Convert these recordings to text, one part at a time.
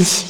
Берегитесь.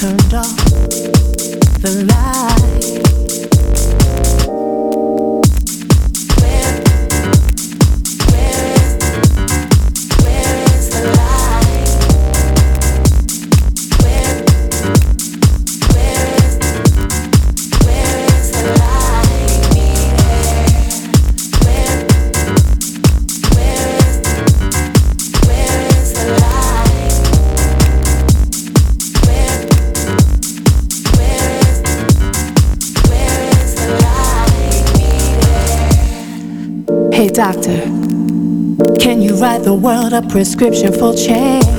turned off the light. the world a prescription for change.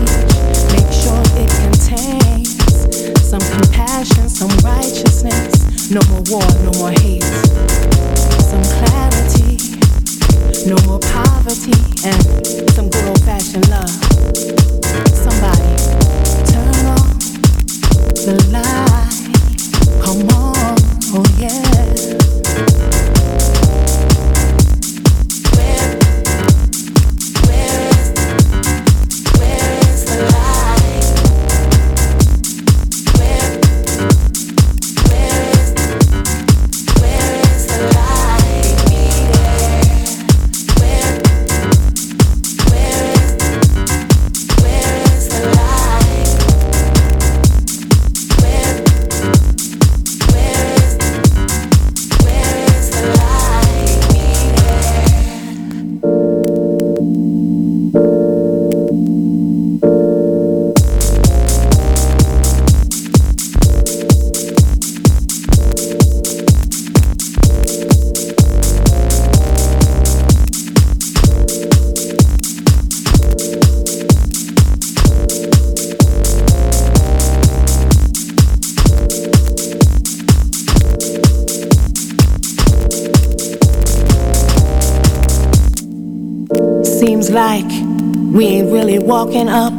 walking up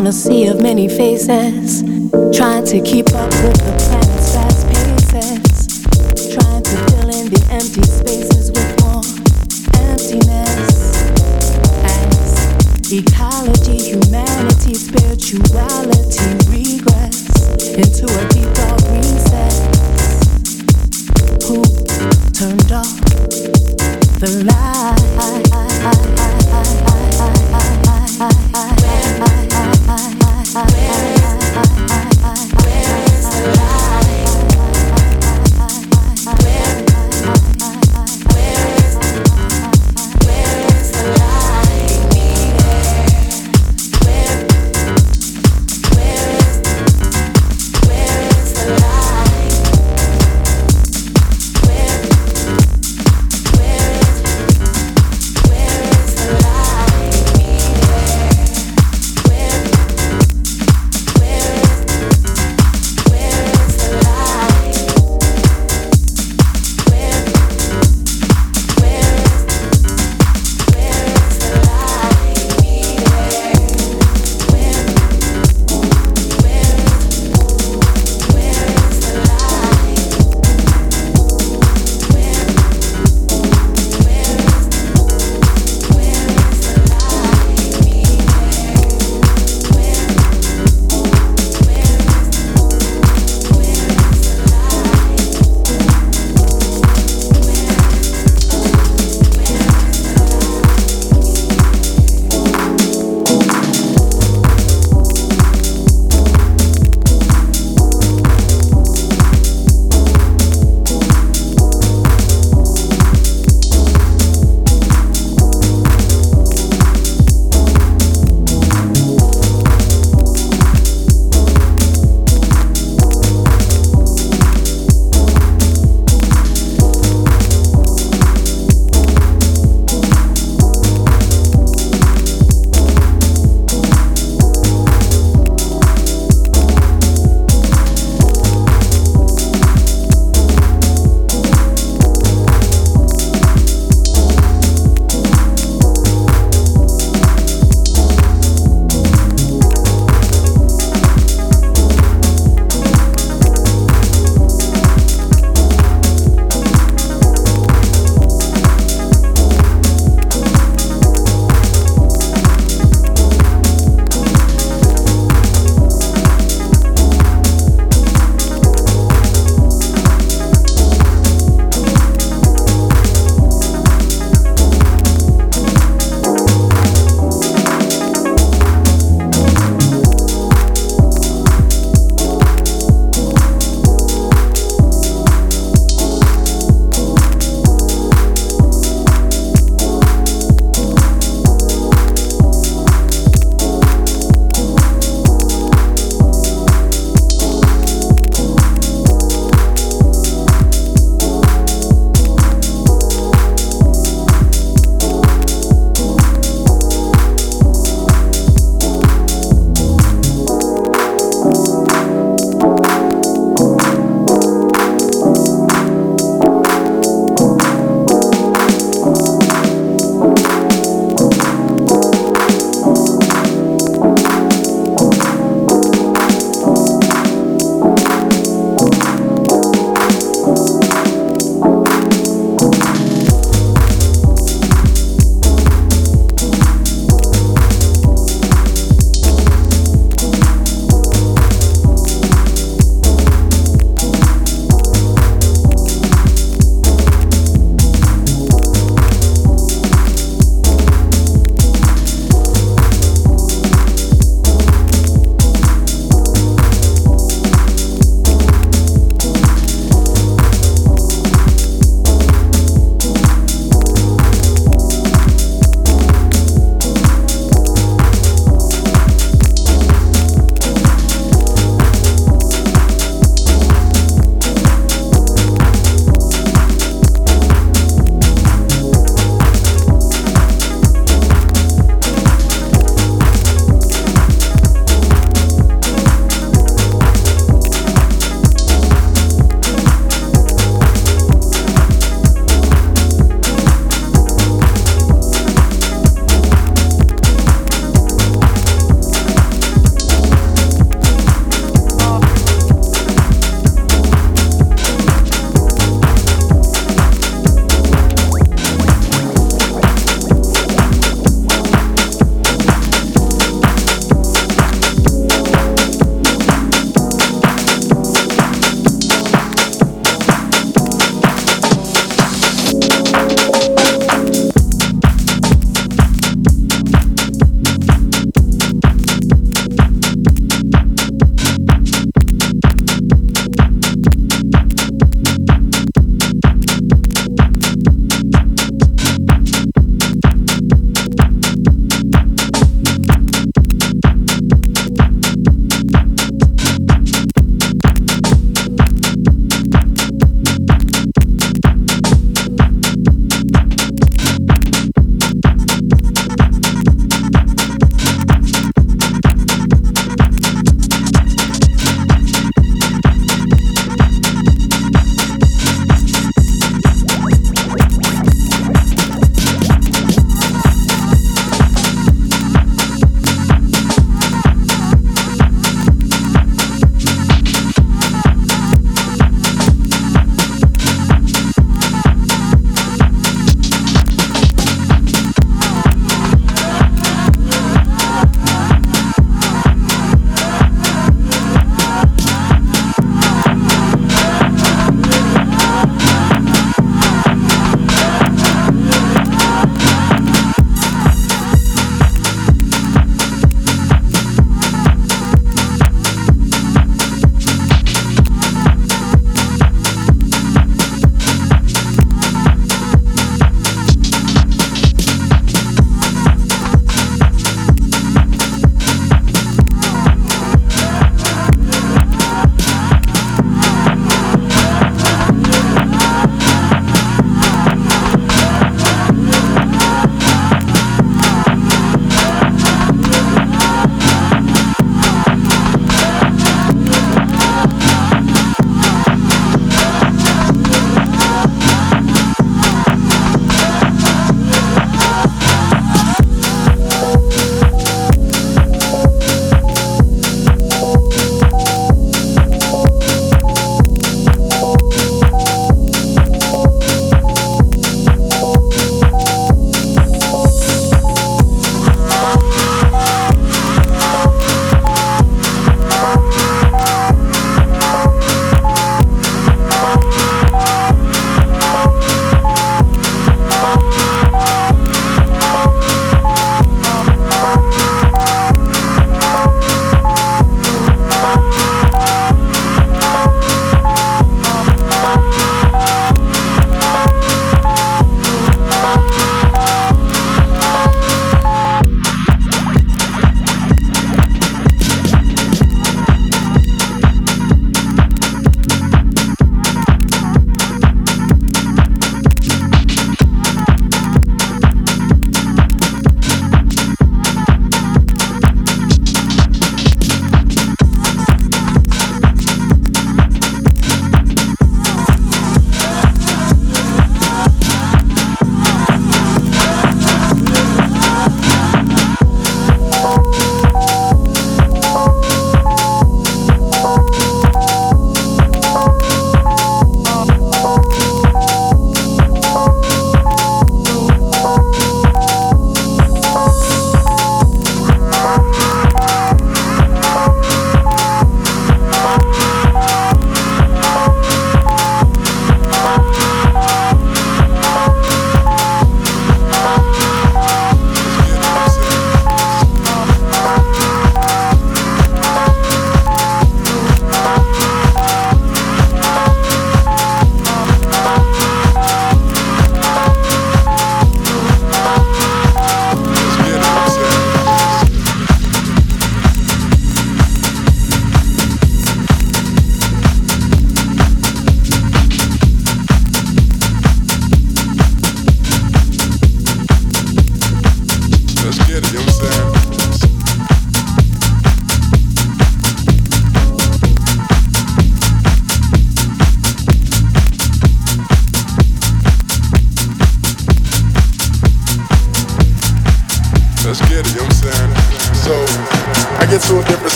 on a sea of many faces, trying to keep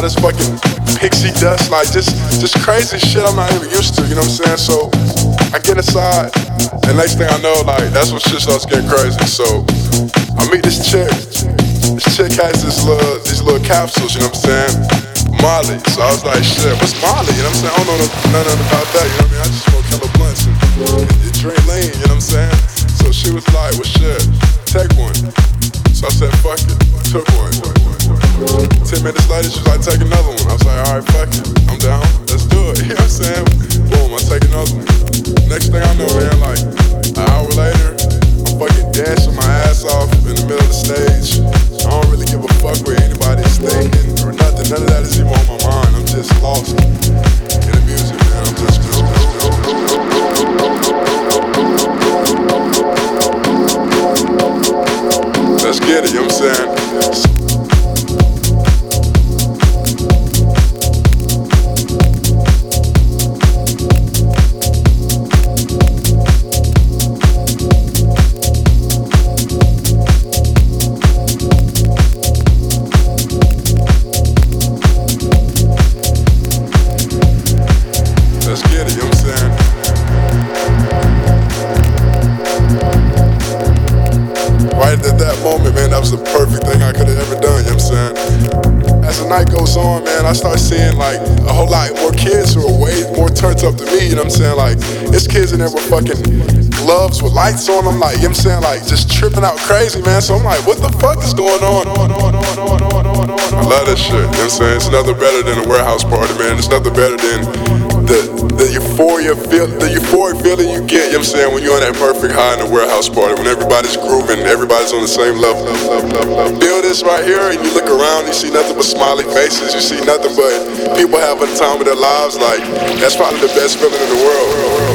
all this fucking pixie dust, like just just crazy shit I'm not even used to, you know what I'm saying? So I get inside, and next thing I know, like that's when shit starts getting crazy. So I meet this chick. This chick has this little these little capsules, you know what I'm saying? Molly. So I was like, shit, what's Molly? You know what I'm saying? I don't know nothing about that, you know what I mean? I just smoke hella blunts and, and drink lean, you know what I'm saying? So she was like, well shit, take one. So I said, fuck it, took one. Ten minutes later, she's like, take another one. I was like, alright, fuck it. I'm down. Let's do it. You know what I'm saying? Boom, I take another one. Next thing I know, man, like an hour later, I'm fucking dashing my ass off in the middle of the stage. I don't really give a fuck what anybody's thinking or nothing. None of that is even on my mind. I'm just lost in the music, man. I'm just, just, just fucking gloves with lights on them, like, you know I'm saying? Like, just tripping out crazy, man. So I'm like, what the fuck is going on? I love that shit, you know what I'm saying? It's nothing better than a warehouse party, man. It's nothing better than the, the euphoria feel, the euphoric feeling you get, you know what I'm saying, when you're on that perfect high in a warehouse party, when everybody's grooving, everybody's on the same level. Feel this right here, and you look around, you see nothing but smiley faces, you see nothing but people having the time of their lives. Like, that's probably the best feeling in the world.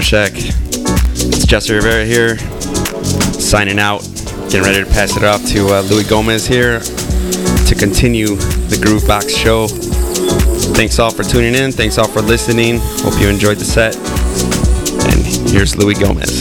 Shack. It's Jesse Rivera here, signing out. Getting ready to pass it off to uh, Louis Gomez here to continue the Groovebox show. Thanks all for tuning in. Thanks all for listening. Hope you enjoyed the set. And here's Louis Gomez.